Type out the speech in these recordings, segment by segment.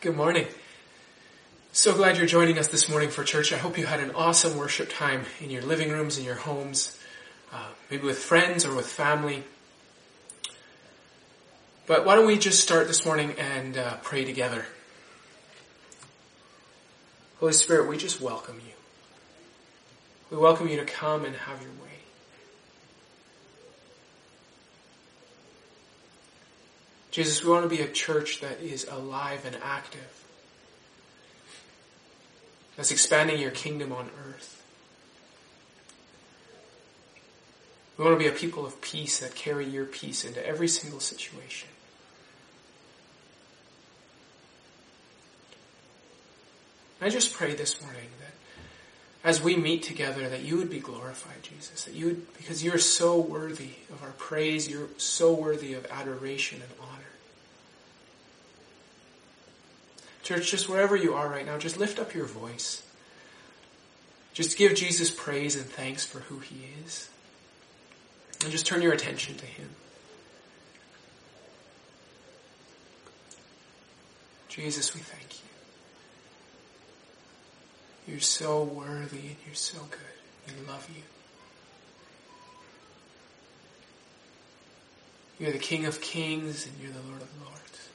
Good morning. So glad you're joining us this morning for church. I hope you had an awesome worship time in your living rooms, in your homes, uh, maybe with friends or with family. But why don't we just start this morning and uh, pray together? Holy Spirit, we just welcome you. We welcome you to come and have your way. Jesus, we want to be a church that is alive and active, that's expanding your kingdom on earth. We want to be a people of peace that carry your peace into every single situation. I just pray this morning that as we meet together, that you would be glorified, Jesus. That you would, because you're so worthy of our praise, you're so worthy of adoration and honor. Church, just wherever you are right now, just lift up your voice. Just give Jesus praise and thanks for who he is. And just turn your attention to him. Jesus, we thank you. You're so worthy and you're so good. We love you. You're the King of kings and you're the Lord of lords.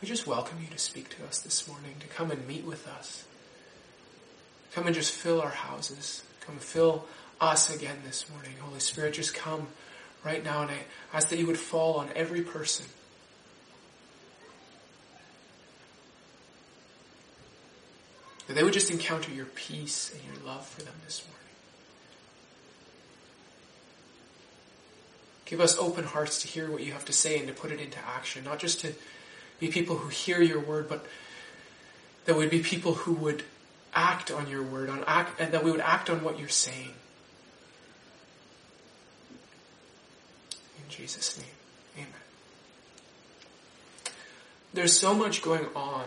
We just welcome you to speak to us this morning, to come and meet with us. Come and just fill our houses. Come fill us again this morning. Holy Spirit, just come right now and I ask that you would fall on every person. That they would just encounter your peace and your love for them this morning. Give us open hearts to hear what you have to say and to put it into action, not just to be people who hear your word, but that would be people who would act on your word, on act, and that we would act on what you're saying. In Jesus' name, amen. There's so much going on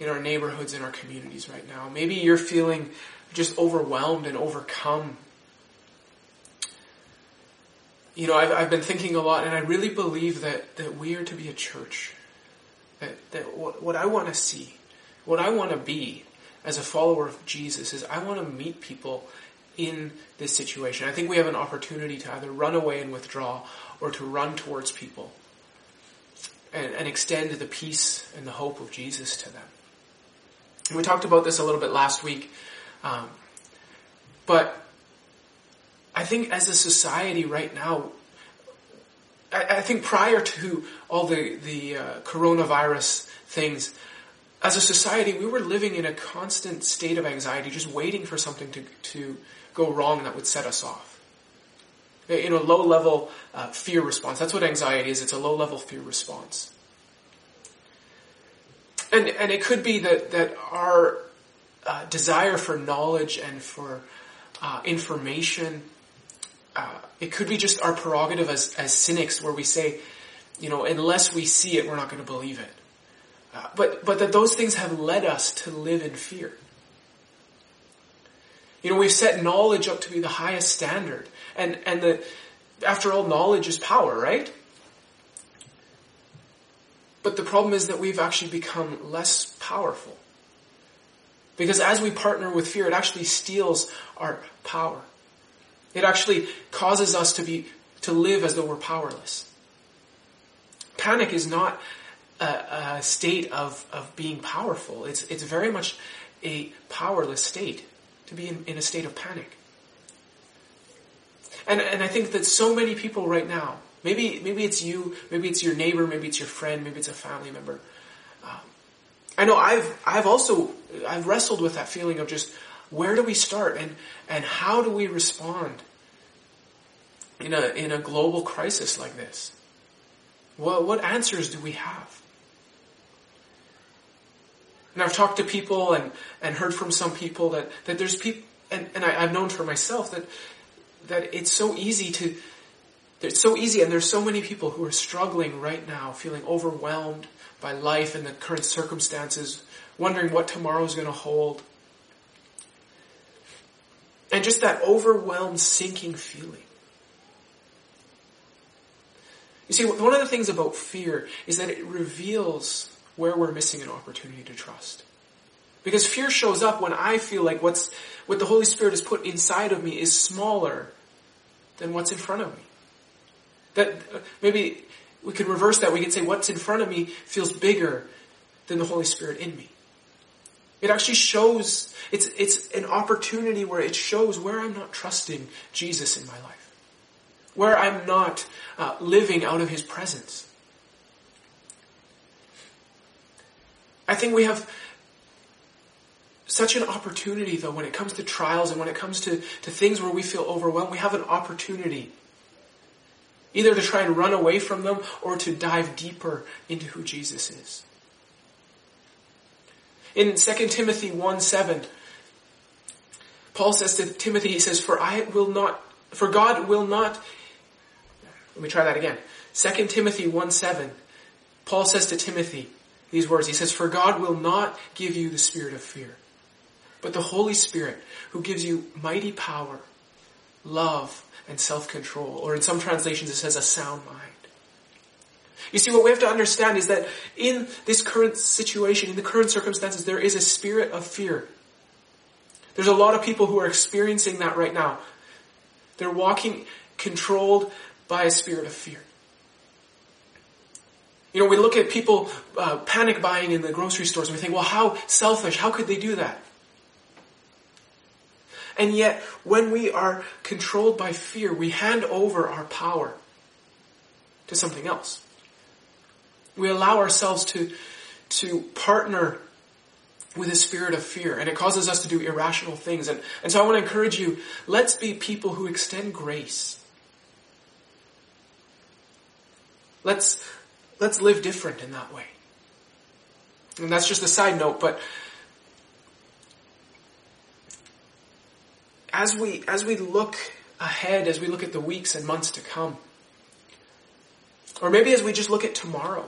in our neighborhoods, in our communities right now. Maybe you're feeling just overwhelmed and overcome you know, I've, I've been thinking a lot, and I really believe that, that we are to be a church. That, that what, what I want to see, what I want to be as a follower of Jesus is I want to meet people in this situation. I think we have an opportunity to either run away and withdraw or to run towards people and, and extend the peace and the hope of Jesus to them. And we talked about this a little bit last week, um, but I think as a society right now, I, I think prior to all the, the uh, coronavirus things, as a society, we were living in a constant state of anxiety, just waiting for something to, to go wrong that would set us off. In a low level uh, fear response. That's what anxiety is. It's a low level fear response. And, and it could be that, that our uh, desire for knowledge and for uh, information uh, it could be just our prerogative as, as cynics where we say, you know, unless we see it, we're not going to believe it. Uh, but, but that those things have led us to live in fear. You know, we've set knowledge up to be the highest standard. And, and the, after all, knowledge is power, right? But the problem is that we've actually become less powerful. Because as we partner with fear, it actually steals our power. It actually causes us to be, to live as though we're powerless. Panic is not a, a state of, of being powerful. It's, it's very much a powerless state to be in, in a state of panic. And, and I think that so many people right now, maybe, maybe it's you, maybe it's your neighbor, maybe it's your friend, maybe it's a family member. Um, I know I've, I've also, I've wrestled with that feeling of just, where do we start and, and how do we respond in a, in a global crisis like this? Well, what answers do we have? And I've talked to people and, and heard from some people that, that there's people, and, and I, I've known for myself that, that it's so easy to, it's so easy and there's so many people who are struggling right now, feeling overwhelmed by life and the current circumstances, wondering what tomorrow is going to hold. And just that overwhelmed, sinking feeling. You see, one of the things about fear is that it reveals where we're missing an opportunity to trust. Because fear shows up when I feel like what's, what the Holy Spirit has put inside of me is smaller than what's in front of me. That maybe we could reverse that. We could say what's in front of me feels bigger than the Holy Spirit in me. It actually shows, it's, it's an opportunity where it shows where I'm not trusting Jesus in my life. Where I'm not uh, living out of His presence. I think we have such an opportunity though when it comes to trials and when it comes to, to things where we feel overwhelmed, we have an opportunity either to try and run away from them or to dive deeper into who Jesus is. In 2 Timothy 1 7, Paul says to Timothy, he says, For I will not, for God will not, let me try that again. 2 Timothy 1 7, Paul says to Timothy these words. He says, For God will not give you the spirit of fear, but the Holy Spirit who gives you mighty power, love, and self-control. Or in some translations it says a sound mind. You see, what we have to understand is that in this current situation, in the current circumstances, there is a spirit of fear. There's a lot of people who are experiencing that right now. They're walking controlled by a spirit of fear. You know, we look at people uh, panic buying in the grocery stores and we think, well, how selfish, how could they do that? And yet, when we are controlled by fear, we hand over our power to something else. We allow ourselves to, to partner with a spirit of fear, and it causes us to do irrational things. And, and so I want to encourage you, let's be people who extend grace. Let's, let's live different in that way. And that's just a side note, but as we, as we look ahead, as we look at the weeks and months to come, or maybe as we just look at tomorrow,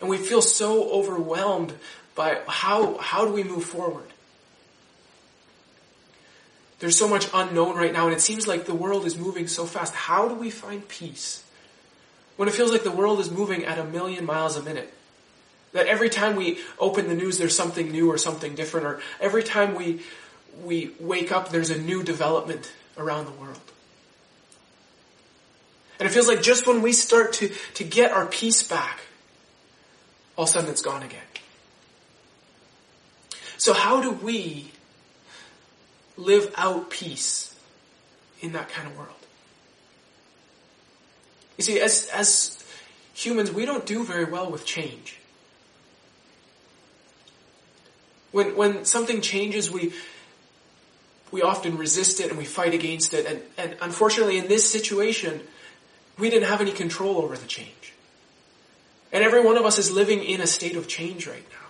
and we feel so overwhelmed by how, how do we move forward? There's so much unknown right now, and it seems like the world is moving so fast. How do we find peace? When it feels like the world is moving at a million miles a minute. That every time we open the news, there's something new or something different, or every time we, we wake up, there's a new development around the world. And it feels like just when we start to, to get our peace back, all of a sudden it's gone again. So how do we live out peace in that kind of world? You see, as, as humans, we don't do very well with change. When, when something changes, we, we often resist it and we fight against it. And, and unfortunately, in this situation, we didn't have any control over the change. And every one of us is living in a state of change right now.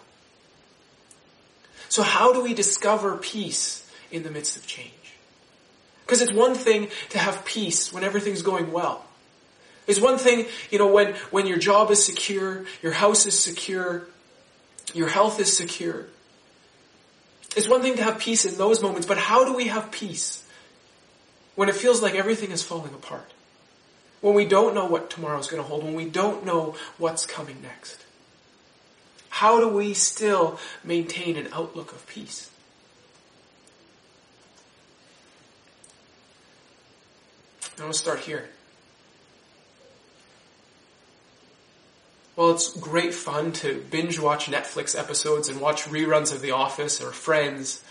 So how do we discover peace in the midst of change? Because it's one thing to have peace when everything's going well. It's one thing, you know, when, when your job is secure, your house is secure, your health is secure. It's one thing to have peace in those moments, but how do we have peace when it feels like everything is falling apart? When we don't know what tomorrow is going to hold, when we don't know what's coming next? How do we still maintain an outlook of peace? I want to start here. Well, it's great fun to binge watch Netflix episodes and watch reruns of The Office or Friends.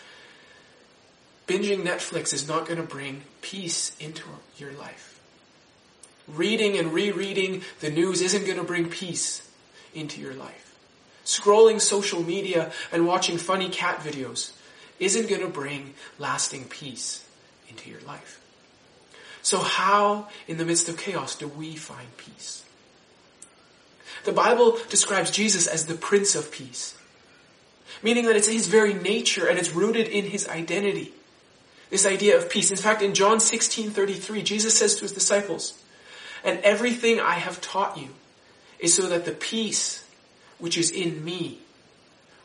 Binging Netflix is not going to bring peace into your life. Reading and rereading the news isn't going to bring peace into your life. Scrolling social media and watching funny cat videos isn't going to bring lasting peace into your life. So how, in the midst of chaos, do we find peace? The Bible describes Jesus as the Prince of Peace, meaning that it's his very nature and it's rooted in his identity. This idea of peace. In fact, in John 16, 33, Jesus says to his disciples, and everything I have taught you is so that the peace which is in me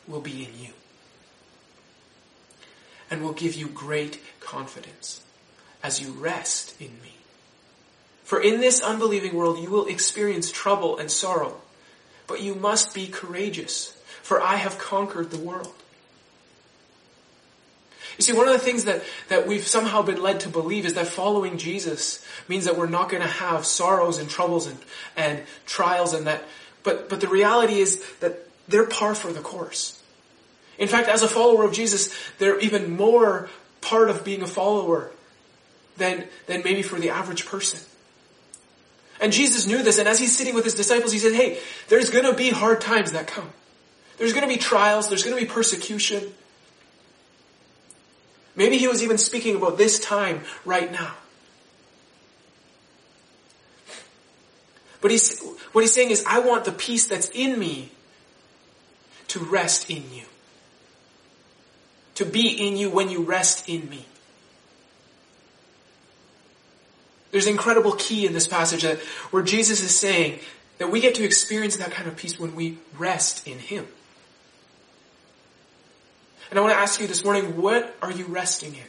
will be in you and will give you great confidence as you rest in me. For in this unbelieving world you will experience trouble and sorrow, but you must be courageous, for I have conquered the world. You see, one of the things that, that we've somehow been led to believe is that following Jesus means that we're not going to have sorrows and troubles and, and trials and that, but, but the reality is that they're par for the course. In fact, as a follower of Jesus, they're even more part of being a follower than, than maybe for the average person. And Jesus knew this, and as he's sitting with his disciples, he said, hey, there's gonna be hard times that come. There's gonna be trials, there's gonna be persecution. Maybe he was even speaking about this time right now. But he's, what he's saying is, I want the peace that's in me to rest in you. To be in you when you rest in me. There's an incredible key in this passage that, where Jesus is saying that we get to experience that kind of peace when we rest in Him. And I want to ask you this morning, what are you resting in?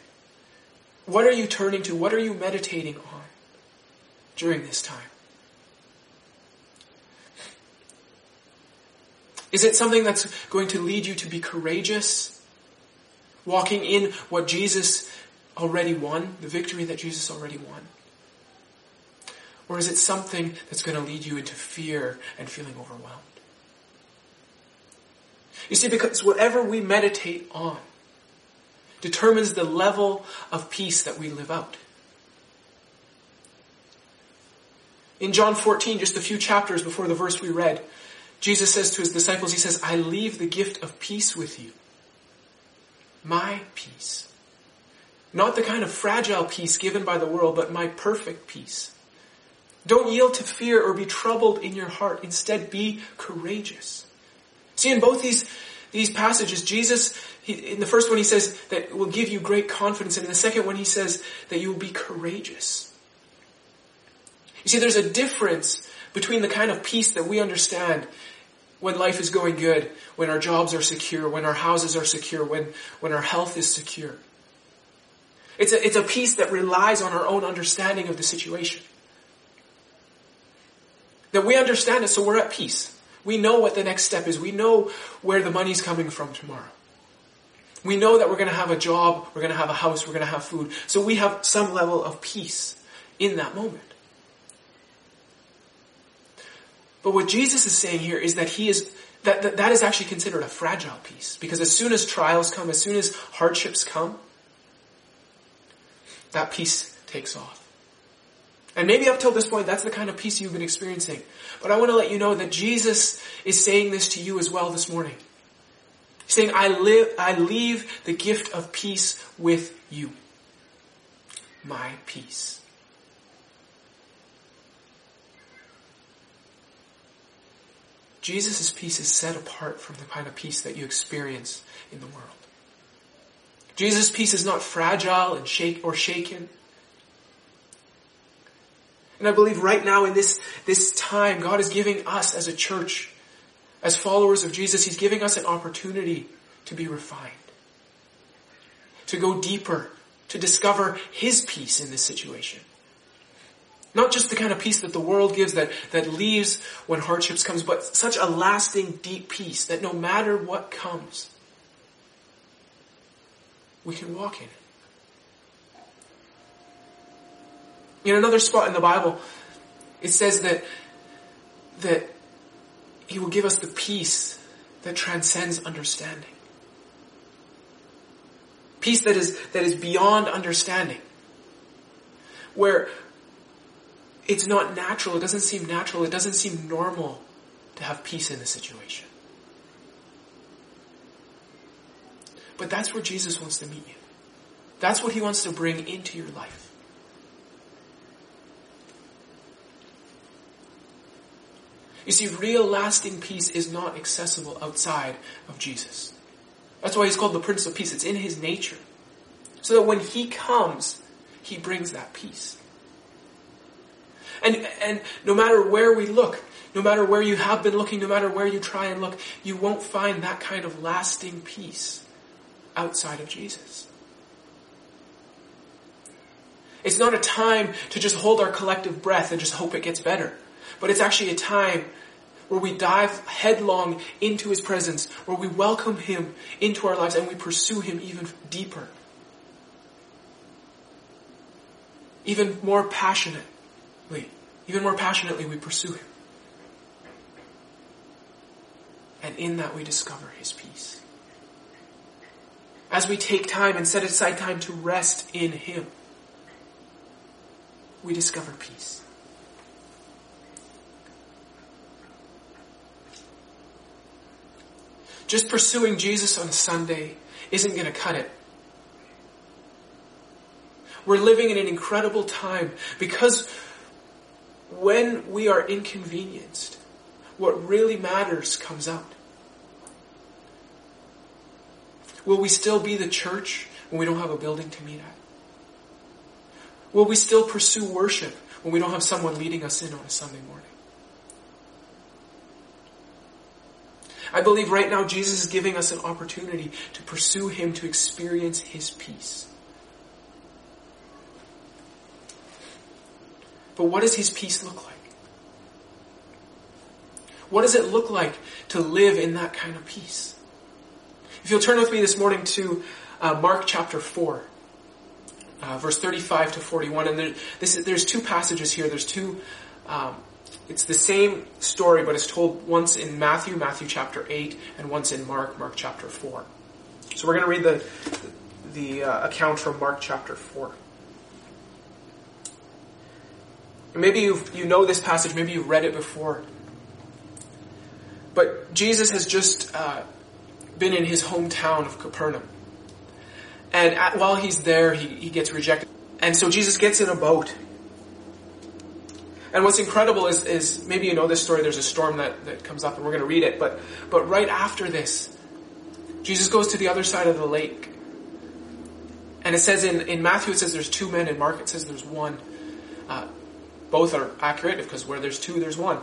What are you turning to? What are you meditating on during this time? Is it something that's going to lead you to be courageous? Walking in what Jesus already won, the victory that Jesus already won? Or is it something that's going to lead you into fear and feeling overwhelmed? You see, because whatever we meditate on determines the level of peace that we live out. In John 14, just a few chapters before the verse we read, Jesus says to his disciples, he says, I leave the gift of peace with you. My peace. Not the kind of fragile peace given by the world, but my perfect peace. Don't yield to fear or be troubled in your heart. Instead, be courageous. See, in both these, these passages, Jesus, he, in the first one he says that will give you great confidence, and in the second one he says that you will be courageous. You see, there's a difference between the kind of peace that we understand when life is going good, when our jobs are secure, when our houses are secure, when, when our health is secure. It's a, it's a peace that relies on our own understanding of the situation. That we understand it so we're at peace. We know what the next step is. We know where the money's coming from tomorrow. We know that we're going to have a job, we're going to have a house, we're going to have food. So we have some level of peace in that moment. But what Jesus is saying here is that he is, that, that, that is actually considered a fragile peace. Because as soon as trials come, as soon as hardships come, that peace takes off. And maybe up till this point, that's the kind of peace you've been experiencing. But I want to let you know that Jesus is saying this to you as well this morning. He's saying, I live, I leave the gift of peace with you. My peace. Jesus' peace is set apart from the kind of peace that you experience in the world. Jesus' peace is not fragile and shake or shaken. And I believe right now in this, this time, God is giving us as a church, as followers of Jesus, He's giving us an opportunity to be refined. To go deeper, to discover His peace in this situation. Not just the kind of peace that the world gives that, that leaves when hardships comes, but such a lasting, deep peace that no matter what comes, we can walk in it. In another spot in the Bible, it says that, that He will give us the peace that transcends understanding. Peace that is, that is beyond understanding. Where it's not natural, it doesn't seem natural, it doesn't seem normal to have peace in the situation. But that's where Jesus wants to meet you. That's what He wants to bring into your life. You see, real lasting peace is not accessible outside of Jesus. That's why he's called the Prince of Peace. It's in his nature. So that when he comes, he brings that peace. And, and no matter where we look, no matter where you have been looking, no matter where you try and look, you won't find that kind of lasting peace outside of Jesus. It's not a time to just hold our collective breath and just hope it gets better. But it's actually a time where we dive headlong into His presence, where we welcome Him into our lives and we pursue Him even deeper. Even more passionately. Even more passionately we pursue Him. And in that we discover His peace. As we take time and set aside time to rest in Him, we discover peace. Just pursuing Jesus on Sunday isn't going to cut it. We're living in an incredible time because when we are inconvenienced, what really matters comes out. Will we still be the church when we don't have a building to meet at? Will we still pursue worship when we don't have someone leading us in on a Sunday morning? I believe right now Jesus is giving us an opportunity to pursue Him, to experience His peace. But what does His peace look like? What does it look like to live in that kind of peace? If you'll turn with me this morning to uh, Mark chapter 4, uh, verse 35 to 41, and there, this, there's two passages here. There's two um, it's the same story, but it's told once in Matthew, Matthew chapter 8, and once in Mark, Mark chapter 4. So we're going to read the, the uh, account from Mark chapter 4. maybe you you know this passage, maybe you've read it before. But Jesus has just uh, been in his hometown of Capernaum. And at, while he's there, he, he gets rejected. And so Jesus gets in a boat and what's incredible is, is maybe you know this story, there's a storm that, that comes up and we're going to read it, but, but right after this, Jesus goes to the other side of the lake. And it says in, in Matthew, it says there's two men, in Mark, it says there's one. Uh, both are accurate because where there's two, there's one.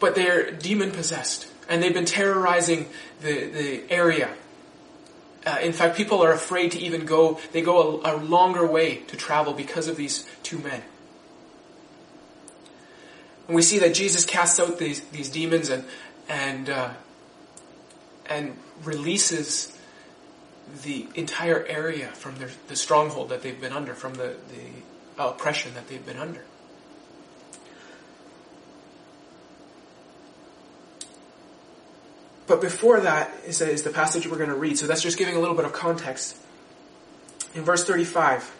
But they're demon possessed and they've been terrorizing the, the area. Uh, in fact, people are afraid to even go, they go a, a longer way to travel because of these two men. And we see that Jesus casts out these, these demons and, and, uh, and releases the entire area from their, the stronghold that they've been under, from the, the oppression that they've been under. But before that is, is the passage we're going to read. So that's just giving a little bit of context. In verse 35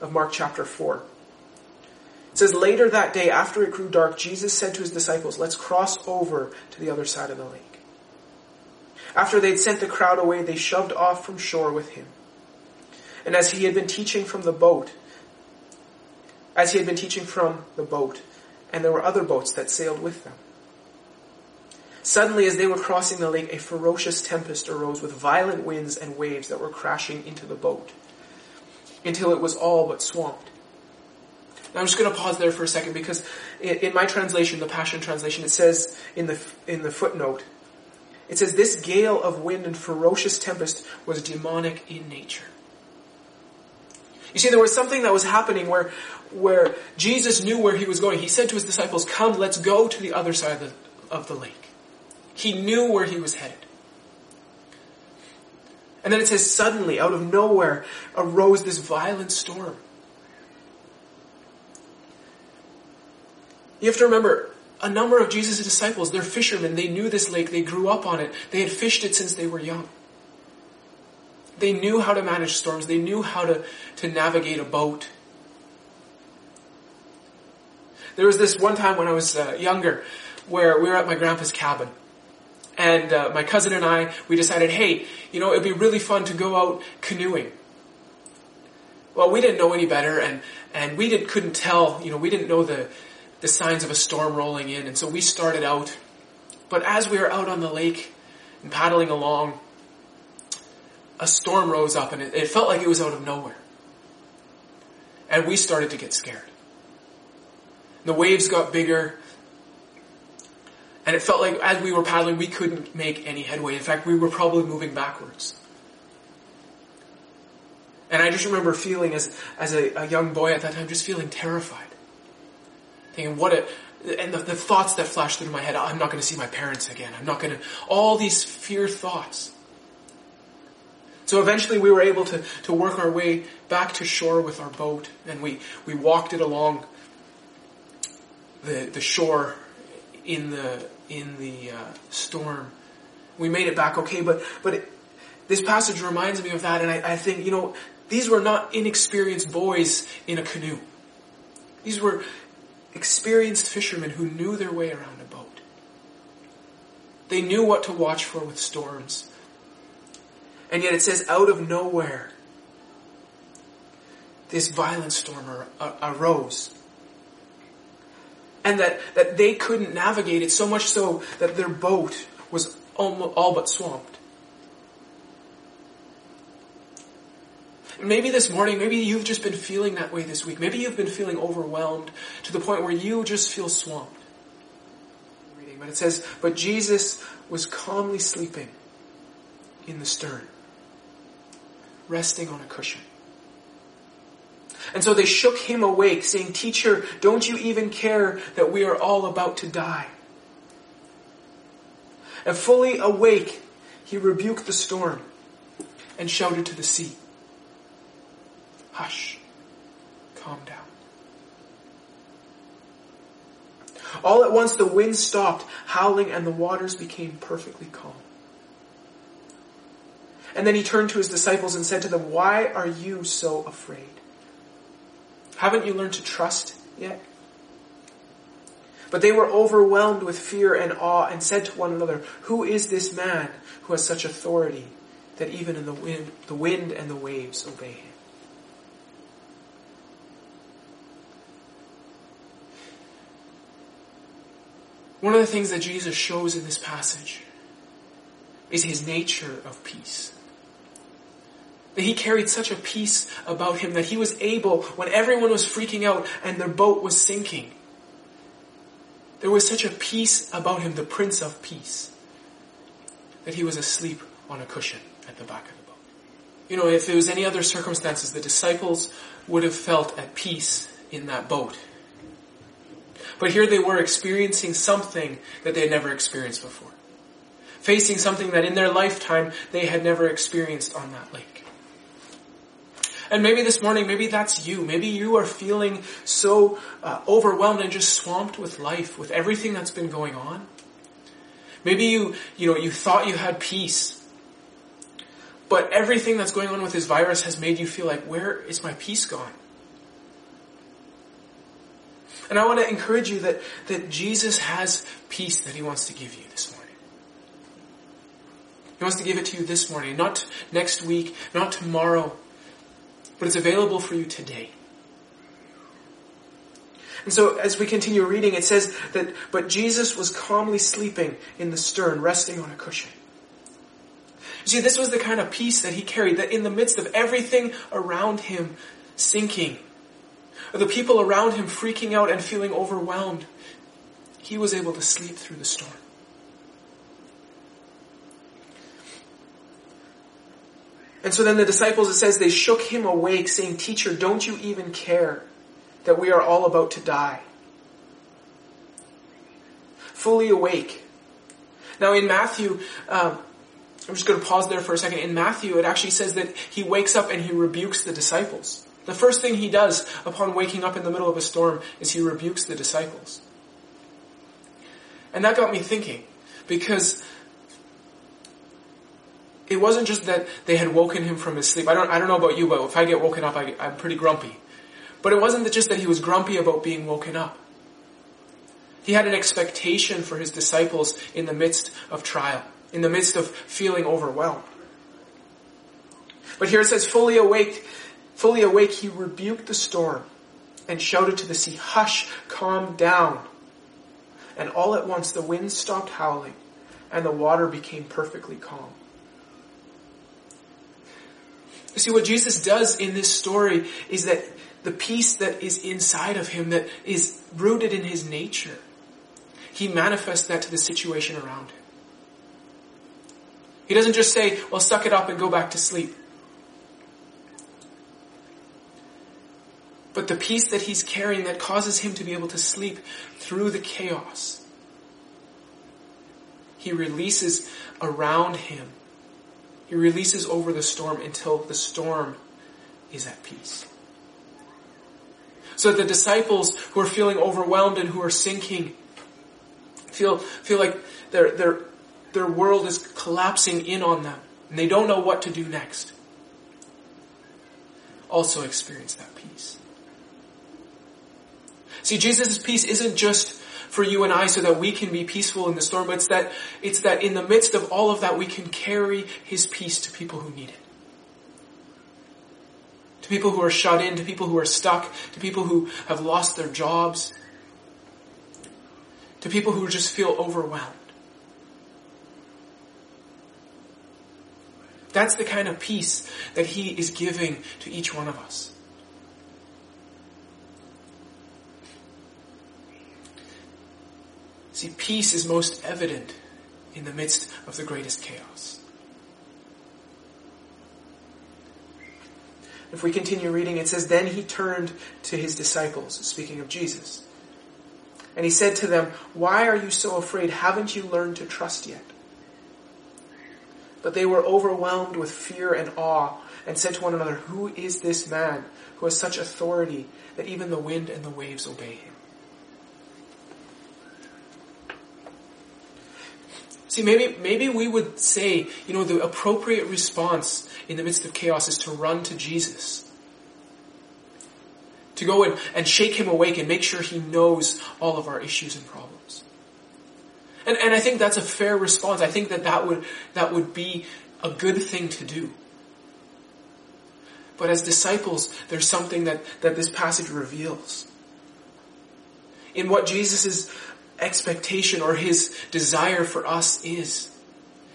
of Mark chapter 4. It says, later that day, after it grew dark, Jesus said to his disciples, let's cross over to the other side of the lake. After they'd sent the crowd away, they shoved off from shore with him. And as he had been teaching from the boat, as he had been teaching from the boat, and there were other boats that sailed with them. Suddenly, as they were crossing the lake, a ferocious tempest arose with violent winds and waves that were crashing into the boat, until it was all but swamped. I'm just going to pause there for a second because in, my translation, the Passion Translation, it says in the, in the footnote, it says, this gale of wind and ferocious tempest was demonic in nature. You see, there was something that was happening where, where Jesus knew where he was going. He said to his disciples, come, let's go to the other side of the, of the lake. He knew where he was headed. And then it says, suddenly, out of nowhere, arose this violent storm. You have to remember, a number of Jesus' disciples, they're fishermen. They knew this lake. They grew up on it. They had fished it since they were young. They knew how to manage storms. They knew how to, to navigate a boat. There was this one time when I was uh, younger where we were at my grandpa's cabin. And uh, my cousin and I, we decided, hey, you know, it'd be really fun to go out canoeing. Well, we didn't know any better, and, and we didn't, couldn't tell, you know, we didn't know the, the signs of a storm rolling in. And so we started out. But as we were out on the lake and paddling along, a storm rose up and it, it felt like it was out of nowhere. And we started to get scared. The waves got bigger. And it felt like as we were paddling, we couldn't make any headway. In fact, we were probably moving backwards. And I just remember feeling as, as a, a young boy at that time, just feeling terrified. Thinking, what a, and the, the thoughts that flashed through my head, I'm not going to see my parents again. I'm not going to, all these fear thoughts. So eventually we were able to, to work our way back to shore with our boat and we, we walked it along the, the shore in the, in the uh, storm. We made it back okay, but, but it, this passage reminds me of that and I, I think, you know, these were not inexperienced boys in a canoe. These were experienced fishermen who knew their way around a boat. They knew what to watch for with storms. And yet it says, out of nowhere, this violent storm uh, arose. And that, that they couldn't navigate it so much so that their boat was all but swamped. Maybe this morning, maybe you've just been feeling that way this week. Maybe you've been feeling overwhelmed to the point where you just feel swamped. But it says, but Jesus was calmly sleeping in the stern, resting on a cushion. And so they shook him awake, saying, Teacher, don't you even care that we are all about to die? And fully awake, he rebuked the storm and shouted to the sea, Hush. Calm down. All at once the wind stopped howling and the waters became perfectly calm. And then he turned to his disciples and said to them, Why are you so afraid? Haven't you learned to trust yet? But they were overwhelmed with fear and awe and said to one another, Who is this man who has such authority that even in the wind, the wind and the waves obey him? One of the things that Jesus shows in this passage is his nature of peace. That he carried such a peace about him that he was able, when everyone was freaking out and their boat was sinking, there was such a peace about him, the Prince of Peace, that he was asleep on a cushion at the back of the boat. You know, if it was any other circumstances, the disciples would have felt at peace in that boat but here they were experiencing something that they had never experienced before. Facing something that in their lifetime they had never experienced on that lake. And maybe this morning, maybe that's you. Maybe you are feeling so uh, overwhelmed and just swamped with life, with everything that's been going on. Maybe you, you know, you thought you had peace. But everything that's going on with this virus has made you feel like, where is my peace gone? And I want to encourage you that, that Jesus has peace that he wants to give you this morning. He wants to give it to you this morning, not next week, not tomorrow, but it's available for you today. And so as we continue reading, it says that, but Jesus was calmly sleeping in the stern, resting on a cushion. You see, this was the kind of peace that he carried, that in the midst of everything around him sinking, the people around him freaking out and feeling overwhelmed, he was able to sleep through the storm. And so then the disciples, it says, they shook him awake, saying, Teacher, don't you even care that we are all about to die? Fully awake. Now in Matthew, um, I'm just going to pause there for a second. In Matthew, it actually says that he wakes up and he rebukes the disciples. The first thing he does upon waking up in the middle of a storm is he rebukes the disciples. And that got me thinking, because it wasn't just that they had woken him from his sleep. I don't, I don't know about you, but if I get woken up, I, I'm pretty grumpy. But it wasn't just that he was grumpy about being woken up. He had an expectation for his disciples in the midst of trial, in the midst of feeling overwhelmed. But here it says, fully awake, Fully awake, he rebuked the storm and shouted to the sea, Hush, calm down. And all at once the wind stopped howling and the water became perfectly calm. You see, what Jesus does in this story is that the peace that is inside of him, that is rooted in his nature, he manifests that to the situation around him. He doesn't just say, well, suck it up and go back to sleep. But the peace that he's carrying that causes him to be able to sleep through the chaos. He releases around him. He releases over the storm until the storm is at peace. So the disciples who are feeling overwhelmed and who are sinking feel, feel like their, their, their world is collapsing in on them and they don't know what to do next. Also experience that peace. See, Jesus' peace isn't just for you and I so that we can be peaceful in the storm, but it's that, it's that in the midst of all of that we can carry His peace to people who need it. To people who are shut in, to people who are stuck, to people who have lost their jobs, to people who just feel overwhelmed. That's the kind of peace that He is giving to each one of us. See, peace is most evident in the midst of the greatest chaos. If we continue reading, it says, Then he turned to his disciples, speaking of Jesus. And he said to them, Why are you so afraid? Haven't you learned to trust yet? But they were overwhelmed with fear and awe and said to one another, Who is this man who has such authority that even the wind and the waves obey him? See, maybe, maybe we would say, you know, the appropriate response in the midst of chaos is to run to Jesus. To go and, and shake him awake and make sure he knows all of our issues and problems. And, and I think that's a fair response. I think that that would, that would be a good thing to do. But as disciples, there's something that, that this passage reveals. In what Jesus' expectation or his desire for us is.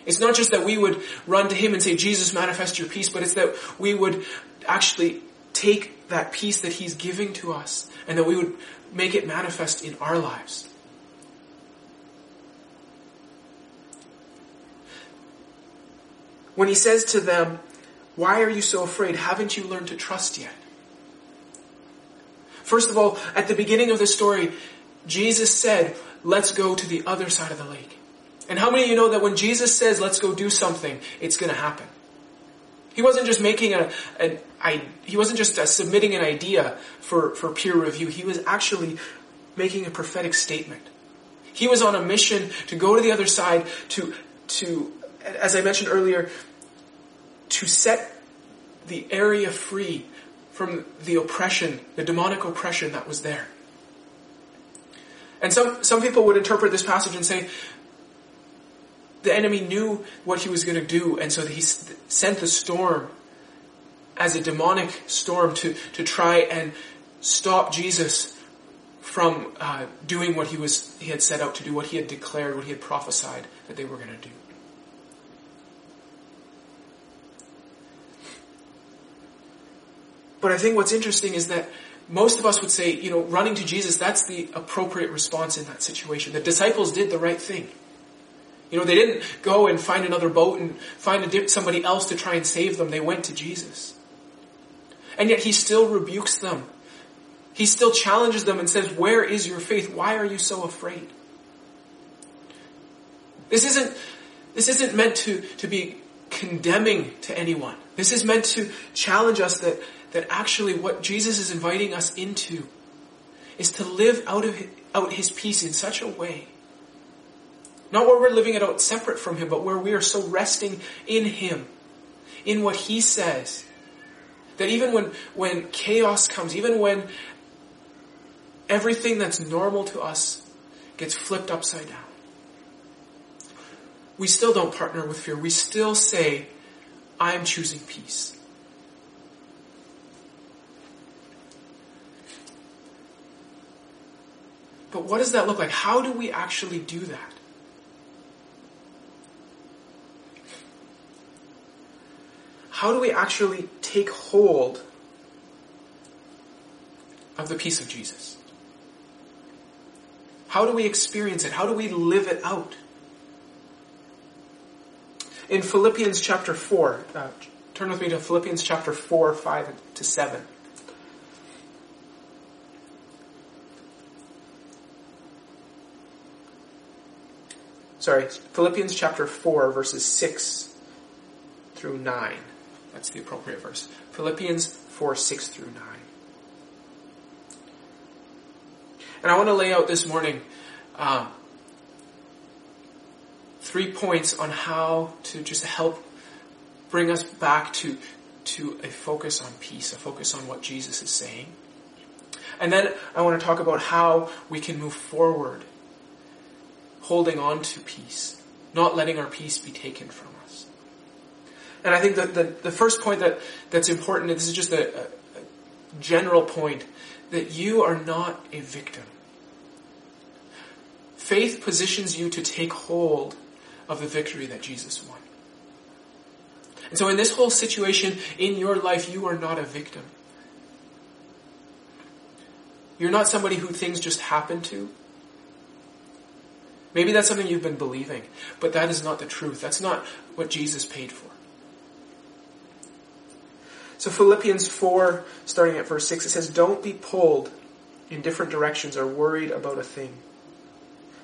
It's not just that we would run to him and say, Jesus, manifest your peace, but it's that we would actually take that peace that he's giving to us and that we would make it manifest in our lives. When he says to them, why are you so afraid? Haven't you learned to trust yet? First of all, at the beginning of the story, Jesus said, let's go to the other side of the lake. And how many of you know that when Jesus says, let's go do something, it's to happen? He wasn't just making a, he wasn't just uh, submitting an idea for, for peer review. He was actually making a prophetic statement. He was on a mission to go to the other side to, to, as I mentioned earlier, to set the area free from the oppression, the demonic oppression that was there. And some, some people would interpret this passage and say, the enemy knew what he was going to do, and so he sent the storm as a demonic storm to, to try and stop Jesus from uh, doing what he was he had set out to do, what he had declared, what he had prophesied that they were going to do. But I think what's interesting is that most of us would say, you know, running to Jesus, that's the appropriate response in that situation. The disciples did the right thing. You know, they didn't go and find another boat and find a, somebody else to try and save them. They went to Jesus. And yet he still rebukes them. He still challenges them and says, where is your faith? Why are you so afraid? This isn't, this isn't meant to, to be condemning to anyone. This is meant to challenge us that that actually what Jesus is inviting us into is to live out of his, out his peace in such a way. Not where we're living it out separate from him, but where we are so resting in him, in what he says, that even when, when chaos comes, even when everything that's normal to us gets flipped upside down, we still don't partner with fear. We still say, I'm choosing peace. But what does that look like? How do we actually do that? How do we actually take hold of the peace of Jesus? How do we experience it? How do we live it out? In Philippians chapter 4, uh, turn with me to Philippians chapter 4, 5 to 7. Sorry, Philippians chapter 4, verses 6 through 9. That's the appropriate verse. Philippians 4, 6 through 9. And I want to lay out this morning um, three points on how to just help bring us back to, to a focus on peace, a focus on what Jesus is saying. And then I want to talk about how we can move forward, holding on to peace, not letting our peace be taken from us. And I think that the, the first point that, that's important, and this is just a, a, a general point, that you are not a victim. Faith positions you to take hold of the victory that Jesus won. And so in this whole situation in your life, you are not a victim. You're not somebody who things just happen to. Maybe that's something you've been believing, but that is not the truth. That's not what Jesus paid for. So Philippians 4, starting at verse 6, it says, Don't be pulled in different directions or worried about a thing.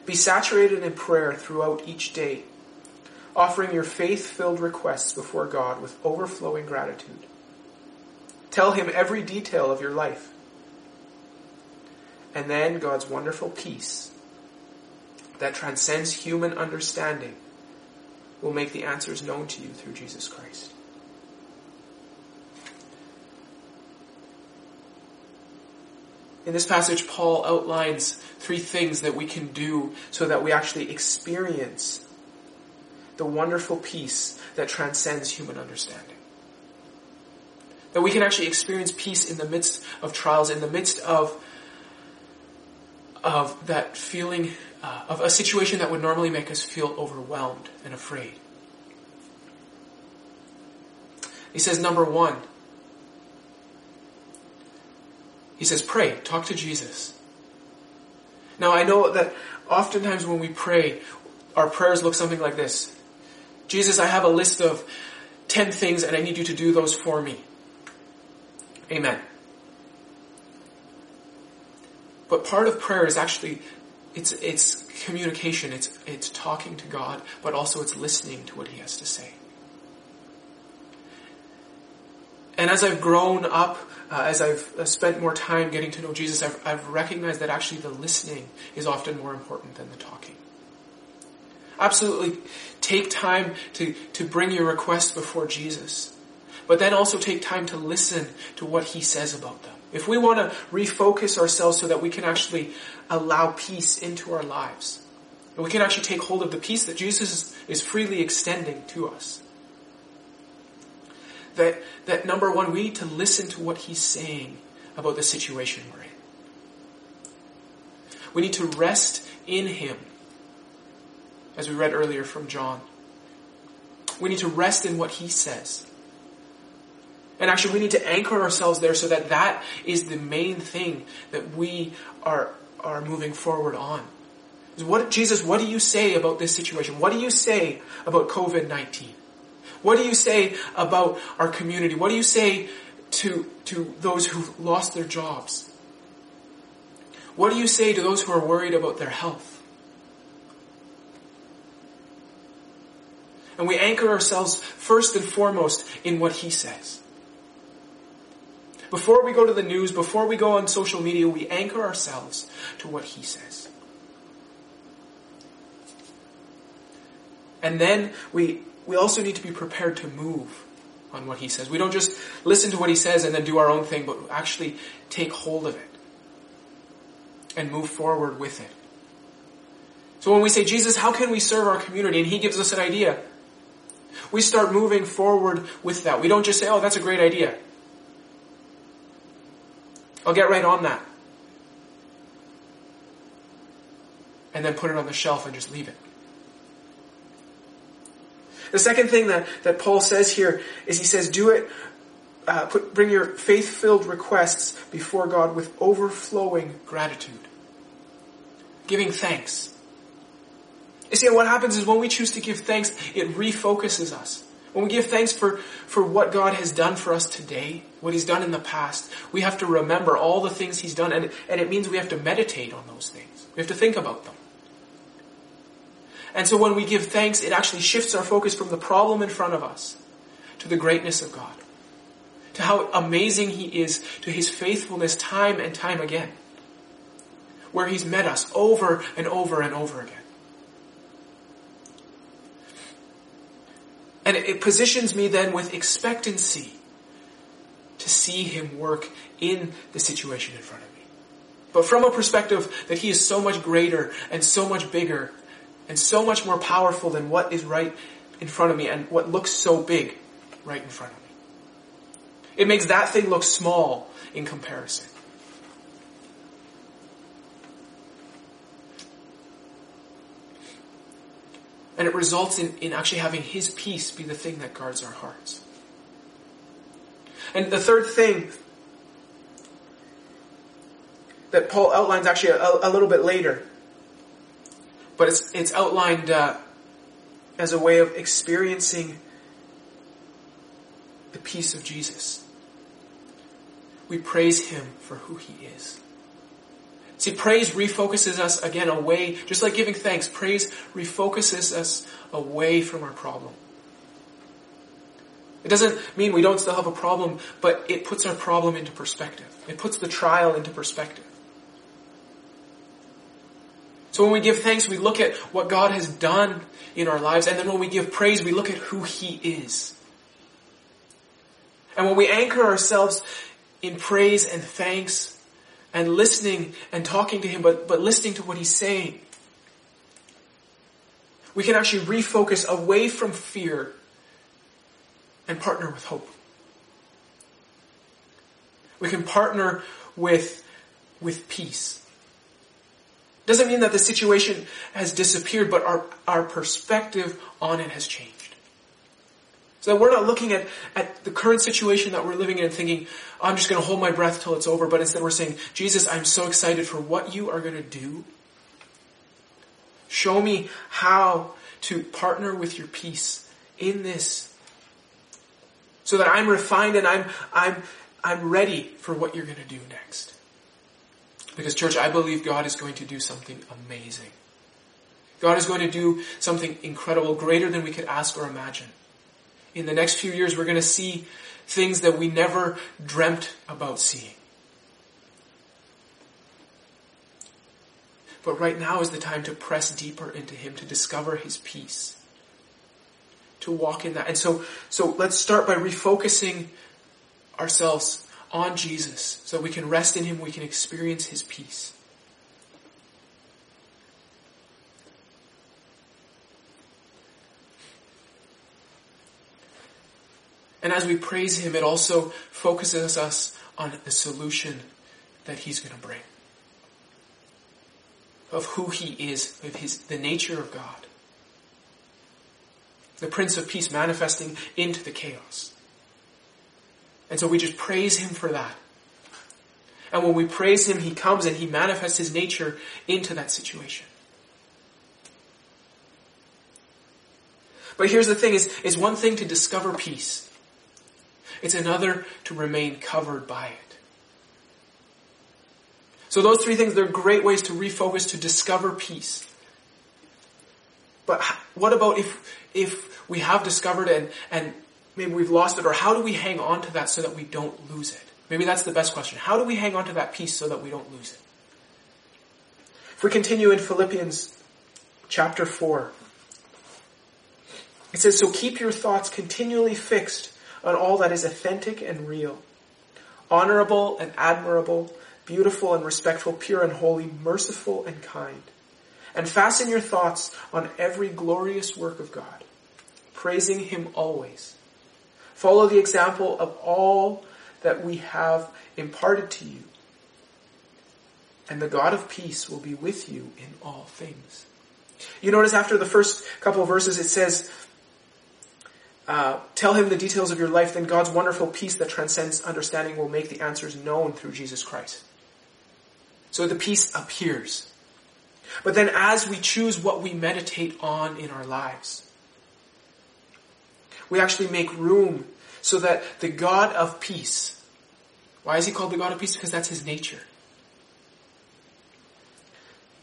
Be saturated in prayer throughout each day, offering your faith-filled requests before God with overflowing gratitude. Tell Him every detail of your life and then God's wonderful peace that transcends human understanding will make the answers known to you through Jesus Christ. In this passage, Paul outlines three things that we can do so that we actually experience the wonderful peace that transcends human understanding. That we can actually experience peace in the midst of trials, in the midst of of that feeling uh, of a situation that would normally make us feel overwhelmed and afraid. He says, number one, he says, pray, talk to Jesus. Now I know that oftentimes when we pray, our prayers look something like this. Jesus, I have a list of 10 things and I need you to do those for me. Amen. But part of prayer is actually it's it's communication, it's it's talking to God, but also it's listening to what he has to say. And as I've grown up, uh, as I've uh, spent more time getting to know Jesus, I've, I've recognized that actually the listening is often more important than the talking. Absolutely take time to, to bring your requests before Jesus. But then also take time to listen to what he says about them. If we want to refocus ourselves so that we can actually allow peace into our lives, we can actually take hold of the peace that Jesus is freely extending to us. That, that number one, we need to listen to what he's saying about the situation we're in. We need to rest in him, as we read earlier from John. We need to rest in what he says. And actually we need to anchor ourselves there so that that is the main thing that we are, are moving forward on. What, Jesus, what do you say about this situation? What do you say about COVID-19? What do you say about our community? What do you say to, to those who've lost their jobs? What do you say to those who are worried about their health? And we anchor ourselves first and foremost in what He says. Before we go to the news, before we go on social media, we anchor ourselves to what he says. And then we, we also need to be prepared to move on what he says. We don't just listen to what he says and then do our own thing, but actually take hold of it and move forward with it. So when we say, Jesus, how can we serve our community? And he gives us an idea. We start moving forward with that. We don't just say, oh, that's a great idea. I'll get right on that. And then put it on the shelf and just leave it. The second thing that, that Paul says here is he says, do it, uh, put, bring your faith-filled requests before God with overflowing gratitude. Giving thanks. You see, what happens is when we choose to give thanks, it refocuses us. When we give thanks for, for what God has done for us today, what He's done in the past, we have to remember all the things He's done, and, and it means we have to meditate on those things. We have to think about them. And so when we give thanks, it actually shifts our focus from the problem in front of us to the greatness of God, to how amazing He is, to His faithfulness time and time again, where He's met us over and over and over again. And it positions me then with expectancy to see Him work in the situation in front of me. But from a perspective that He is so much greater and so much bigger and so much more powerful than what is right in front of me and what looks so big right in front of me. It makes that thing look small in comparison. And it results in, in actually having His peace be the thing that guards our hearts. And the third thing that Paul outlines actually a, a little bit later, but it's, it's outlined uh, as a way of experiencing the peace of Jesus. We praise Him for who He is. See, praise refocuses us again away, just like giving thanks, praise refocuses us away from our problem. It doesn't mean we don't still have a problem, but it puts our problem into perspective. It puts the trial into perspective. So when we give thanks, we look at what God has done in our lives, and then when we give praise, we look at who He is. And when we anchor ourselves in praise and thanks, and listening and talking to Him, but, but listening to what He's saying. We can actually refocus away from fear and partner with hope. We can partner with, with peace. Doesn't mean that the situation has disappeared, but our, our perspective on it has changed. So that we're not looking at, at the current situation that we're living in and thinking, I'm just going to hold my breath till it's over, but instead we're saying, Jesus, I'm so excited for what you are going to do. Show me how to partner with your peace in this so that I'm refined and I'm, I'm, I'm ready for what you're going to do next. Because church, I believe God is going to do something amazing. God is going to do something incredible, greater than we could ask or imagine in the next few years, we're going to see things that we never dreamt about seeing. But right now is the time to press deeper into Him, to discover His peace, to walk in that. And so, so let's start by refocusing ourselves on Jesus so we can rest in Him, we can experience His peace. And as we praise Him, it also focuses us on the solution that He's going to bring. Of who He is, of His, the nature of God. The Prince of Peace manifesting into the chaos. And so we just praise Him for that. And when we praise Him, He comes and He manifests His nature into that situation. But here's the thing is, is one thing to discover peace. It's another to remain covered by it. So those three things, they're great ways to refocus, to discover peace. But what about if, if we have discovered it and, and maybe we've lost it, or how do we hang on to that so that we don't lose it? Maybe that's the best question. How do we hang on to that peace so that we don't lose it? If we continue in Philippians chapter 4, it says, So keep your thoughts continually fixed on all that is authentic and real, honorable and admirable, beautiful and respectful, pure and holy, merciful and kind. And fasten your thoughts on every glorious work of God, praising Him always. Follow the example of all that we have imparted to you. And the God of peace will be with you in all things. You notice after the first couple of verses it says, uh, tell him the details of your life, then God's wonderful peace that transcends understanding will make the answers known through Jesus Christ. So the peace appears. But then as we choose what we meditate on in our lives, we actually make room so that the God of peace, why is he called the God of peace? Because that's his nature.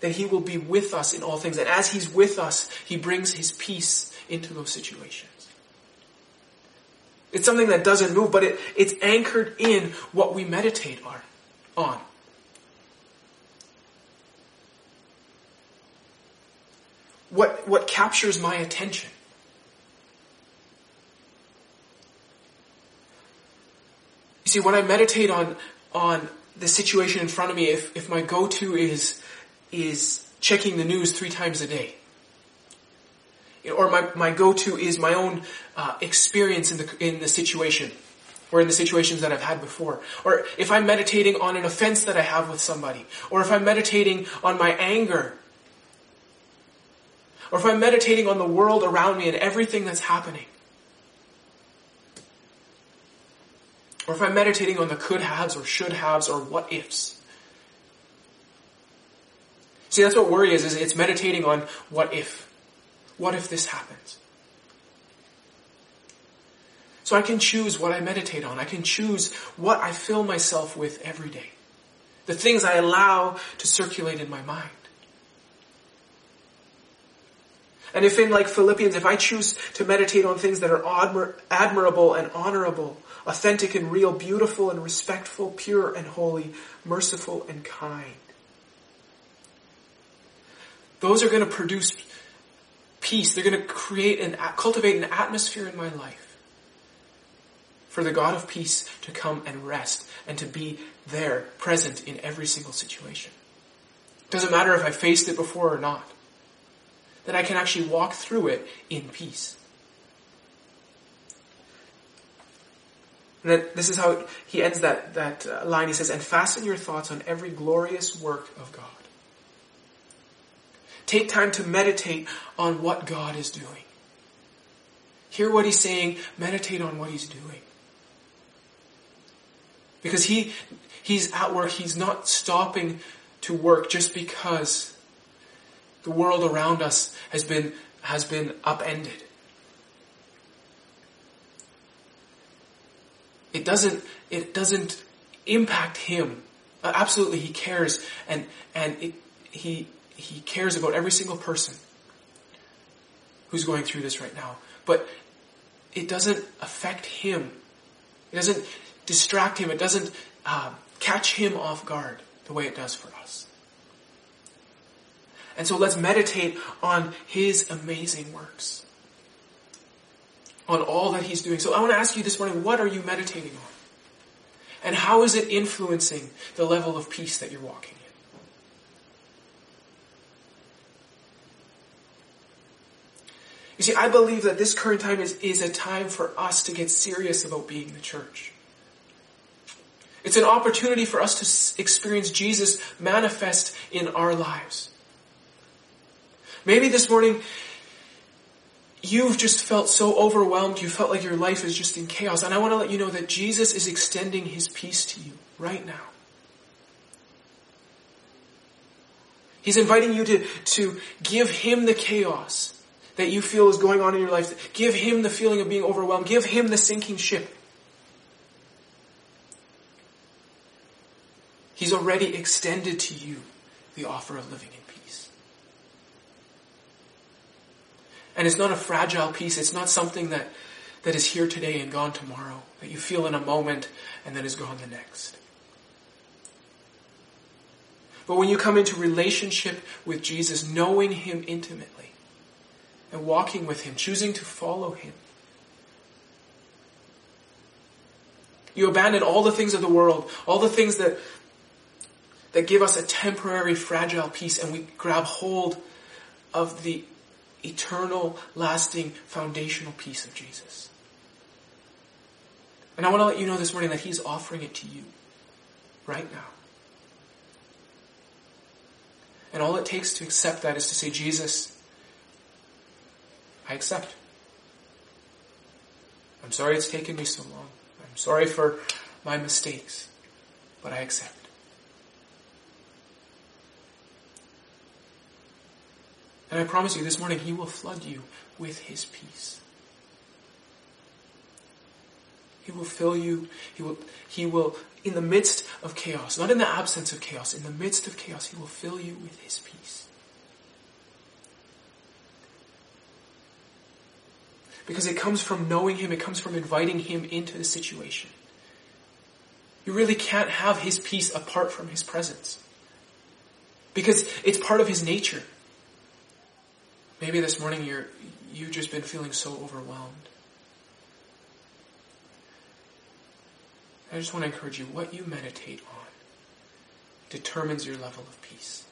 that he will be with us in all things. And as he's with us, he brings his peace into those situations. It's something that doesn't move, but it, it's anchored in what we meditate on. on. What, what captures my attention. You see, when I meditate on, on the situation in front of me, if, if my go-to is, is checking the news three times a day, or my, my go-to is my own uh, experience in the, in the situation, or in the situations that I've had before. Or if I'm meditating on an offense that I have with somebody, or if I'm meditating on my anger, or if I'm meditating on the world around me and everything that's happening, or if I'm meditating on the could haves or should haves or what ifs. See, that's what worry is, is it's meditating on what if. What if this happens? So I can choose what I meditate on. I can choose what I fill myself with every day. The things I allow to circulate in my mind. And if in like Philippians, if I choose to meditate on things that are admir- admirable and honorable, authentic and real, beautiful and respectful, pure and holy, merciful and kind, those are going to produce peace. They're going to create and cultivate an atmosphere in my life for the God of peace to come and rest and to be there, present in every single situation. Doesn't matter if I faced it before or not. That I can actually walk through it in peace. And this is how he ends that, that uh, line. He says, and fasten your thoughts on every glorious work of God. Take time to meditate on what God is doing. Hear what he's saying, meditate on what he's doing. Because he, he's at work, he's not stopping to work just because the world around us has been, has been upended. It doesn't, it doesn't impact him. Uh, absolutely, he cares and, and it, he, he cares about every single person who's going through this right now. But it doesn't affect him. It doesn't distract him. It doesn't uh, catch him off guard the way it does for us. And so let's meditate on his amazing works. On all that he's doing. So I want to ask you this morning, what are you meditating on? And how is it influencing the level of peace that you're walking You see, I believe that this current time is, is a time for us to get serious about being the church. It's an opportunity for us to experience Jesus manifest in our lives. Maybe this morning you've just felt so overwhelmed, you felt like your life is just in chaos, and I want to let you know that Jesus is extending his peace to you right now. He's inviting you to, to give him the chaos that you feel is going on in your life. Give him the feeling of being overwhelmed. Give him the sinking ship. He's already extended to you the offer of living in peace. And it's not a fragile peace. It's not something that, that is here today and gone tomorrow, that you feel in a moment and then is gone the next. But when you come into relationship with Jesus, knowing Him intimately, and walking with Him, choosing to follow Him. You abandon all the things of the world, all the things that, that give us a temporary fragile peace, and we grab hold of the eternal, lasting, foundational peace of Jesus. And I want to let you know this morning that He's offering it to you right now. And all it takes to accept that is to say, Jesus, I accept. I'm sorry it's taken me so long. I'm sorry for my mistakes, but I accept. And I promise you this morning, He will flood you with His peace. He will fill you. He will, he will, in the midst of chaos, not in the absence of chaos, in the midst of chaos, He will fill you with His peace. Because it comes from knowing Him, it comes from inviting Him into the situation. You really can't have His peace apart from His presence. Because it's part of His nature. Maybe this morning you're, you've just been feeling so overwhelmed. I just want to encourage you, what you meditate on determines your level of peace.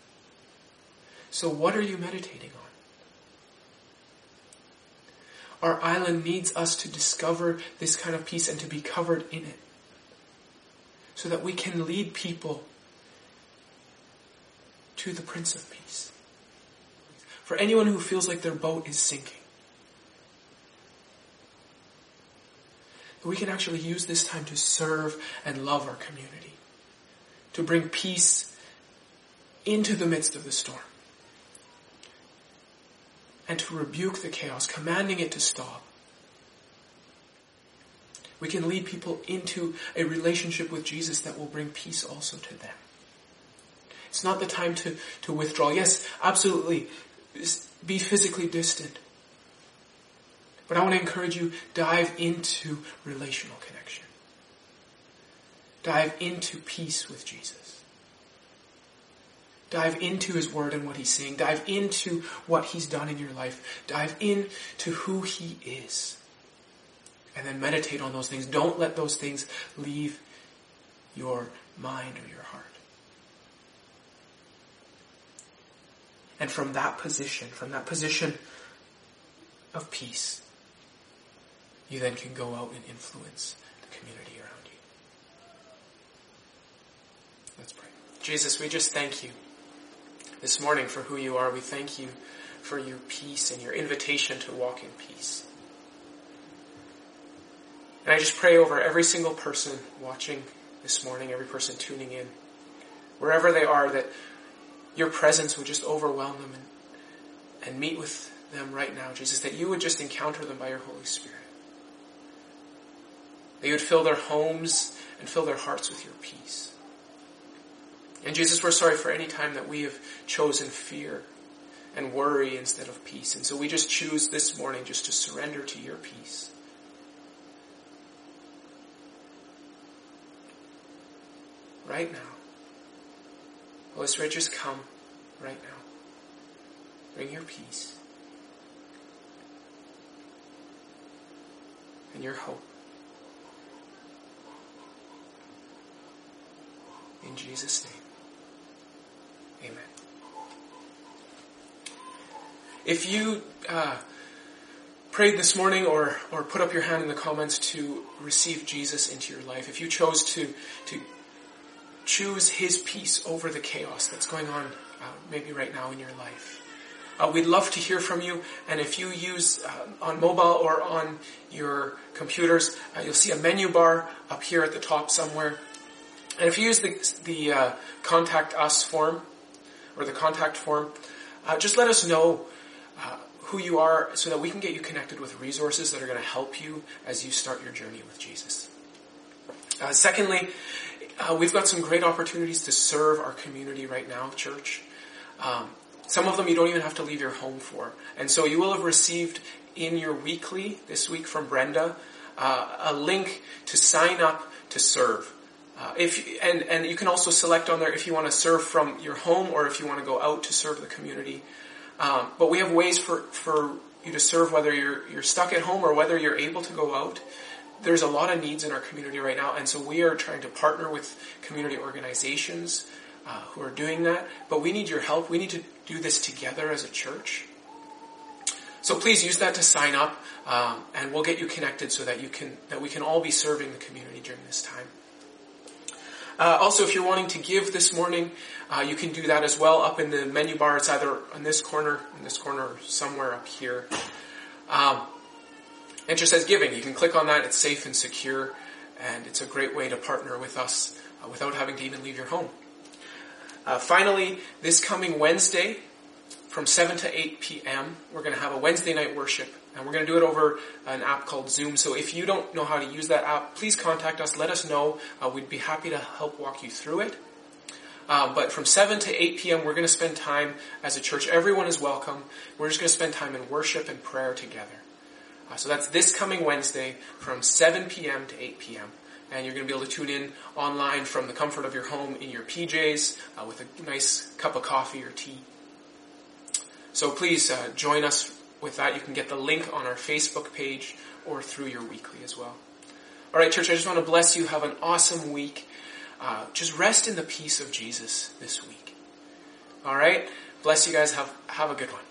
So what are you meditating on? Our island needs us to discover this kind of peace and to be covered in it. So that we can lead people to the Prince of Peace. For anyone who feels like their boat is sinking. we can actually use this time to serve and love our community, to bring peace into the midst of the storm, and to rebuke the chaos, commanding it to stop. We can lead people into a relationship with Jesus that will bring peace also to them. It's not the time to, to withdraw. Yes, absolutely. Be physically distant. But I want to encourage you, dive into relational connection. Dive into peace with Jesus. Dive into His Word and what He's saying. Dive into what He's done in your life. Dive into who He is. And then meditate on those things. Don't let those things leave your mind or your heart. And from that position, from that position of peace, you then can go out and influence the community around you. Let's pray. Jesus, we just thank you this morning for who you are. We thank you for your peace and your invitation to walk in peace. And I just pray over every single person watching this morning, every person tuning in, wherever they are, that your presence would just overwhelm them and, and meet with them right now, Jesus, that you would just encounter them by your Holy Spirit. That you would fill their homes and fill their hearts with your peace. And Jesus, we're sorry for any time that we have chosen fear and worry instead of peace. And so we just choose this morning just to surrender to your peace. Right now. Holy Spirit, just come right now. Bring your peace and your hope. In Jesus' name. Amen. If you uh, prayed this morning or, or put up your hand in the comments to receive Jesus into your life, if you chose to, to choose His peace over the chaos that's going on uh, maybe right now in your life, uh, we'd love to hear from you. And if you use uh, on mobile or on your computers, uh, you'll see a menu bar up here at the top somewhere. And if you use the, the uh, contact us form or the contact form, uh, just let us know uh, who you are so that we can get you connected with resources that are going to help you as you start your journey with Jesus. Uh, secondly, uh, we've got some great opportunities to serve our community right now, church. Um, some of them you don't even have to leave your home for. And so you will have received in your weekly this week from Brenda uh, a link to sign up to serve. Uh, if and and you can also select on there if you want to serve from your home or if you want to go out to serve the community. Um, but we have ways for for you to serve whether you're you're stuck at home or whether you're able to go out. There's a lot of needs in our community right now, and so we are trying to partner with community organizations uh, who are doing that. But we need your help. We need to do this together as a church. So please use that to sign up, um, and we'll get you connected so that you can that we can all be serving the community during this time. Uh, also, if you're wanting to give this morning, uh, you can do that as well up in the menu bar. It's either in this corner, in this corner, or somewhere up here. Um, it just says giving. You can click on that. It's safe and secure, and it's a great way to partner with us uh, without having to even leave your home. Uh, finally, this coming Wednesday, from 7 to 8 p.m. We're going to have a Wednesday night worship, and we're going to do it over an app called Zoom. So if you don't know how to use that app, please contact us. Let us know. Uh, we'd be happy to help walk you through it. Uh, but from 7 to 8 p.m., we're going to spend time as a church. Everyone is welcome. We're just going to spend time in worship and prayer together. Uh, so that's this coming Wednesday from 7 p.m. to 8 p.m. And you're going to be able to tune in online from the comfort of your home in your PJs uh, with a nice cup of coffee or tea. So please uh, join us with that. You can get the link on our Facebook page or through your weekly as well. All right, church, I just want to bless you. Have an awesome week. Uh, just rest in the peace of Jesus this week. All right? Bless you guys. Have, have a good one.